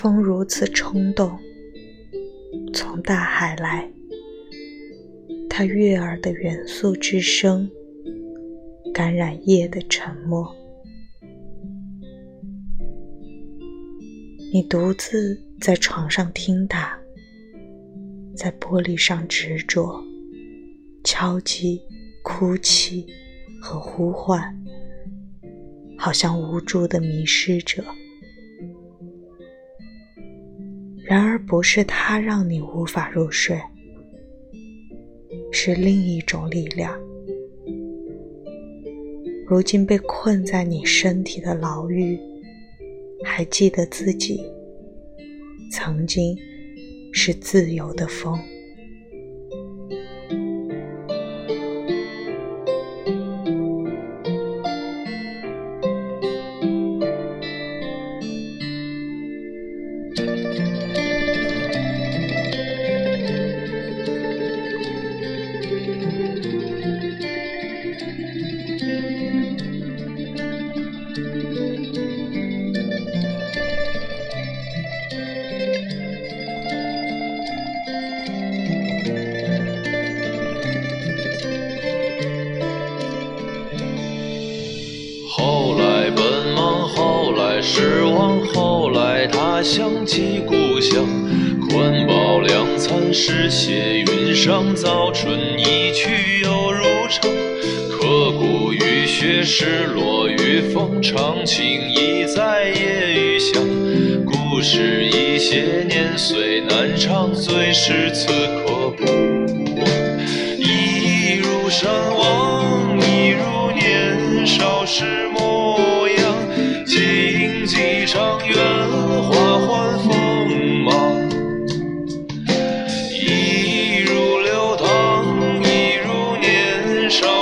风如此冲动，从大海来，它悦耳的元素之声，感染夜的沉默。你独自在床上听它，在玻璃上执着、敲击、哭泣和呼唤，好像无助的迷失者。然而，不是它让你无法入睡，是另一种力量。如今被困在你身体的牢狱，还记得自己曾经是自由的风。想起故乡，困饱粮残，湿血云上，早春一去又如常，刻骨雨雪，失落与风，长情已在夜雨香，故事一些年岁难长，最是此刻不忘，一如山望，一如年少时。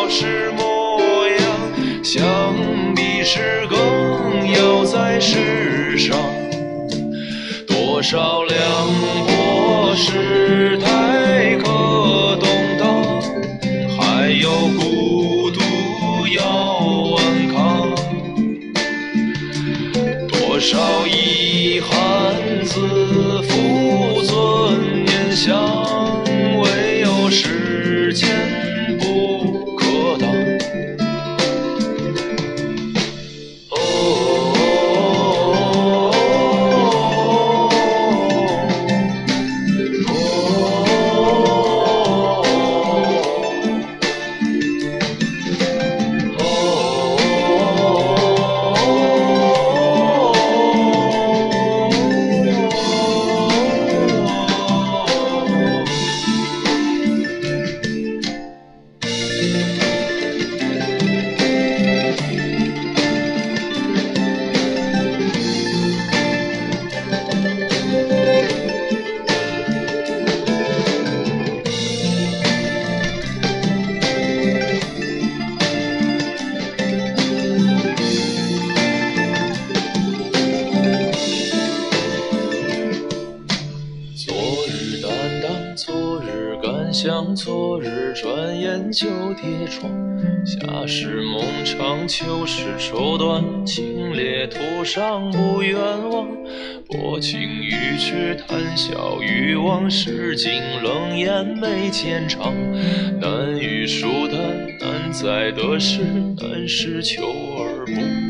是模样。想必是更要在世上，多少凉薄世 想昨日，转眼就跌撞。夏时梦长，秋时愁短。清冽途上不远望，薄情于痴，谈笑于往事。尽冷眼眉间长。难遇疏淡，难在得失，难是求而不。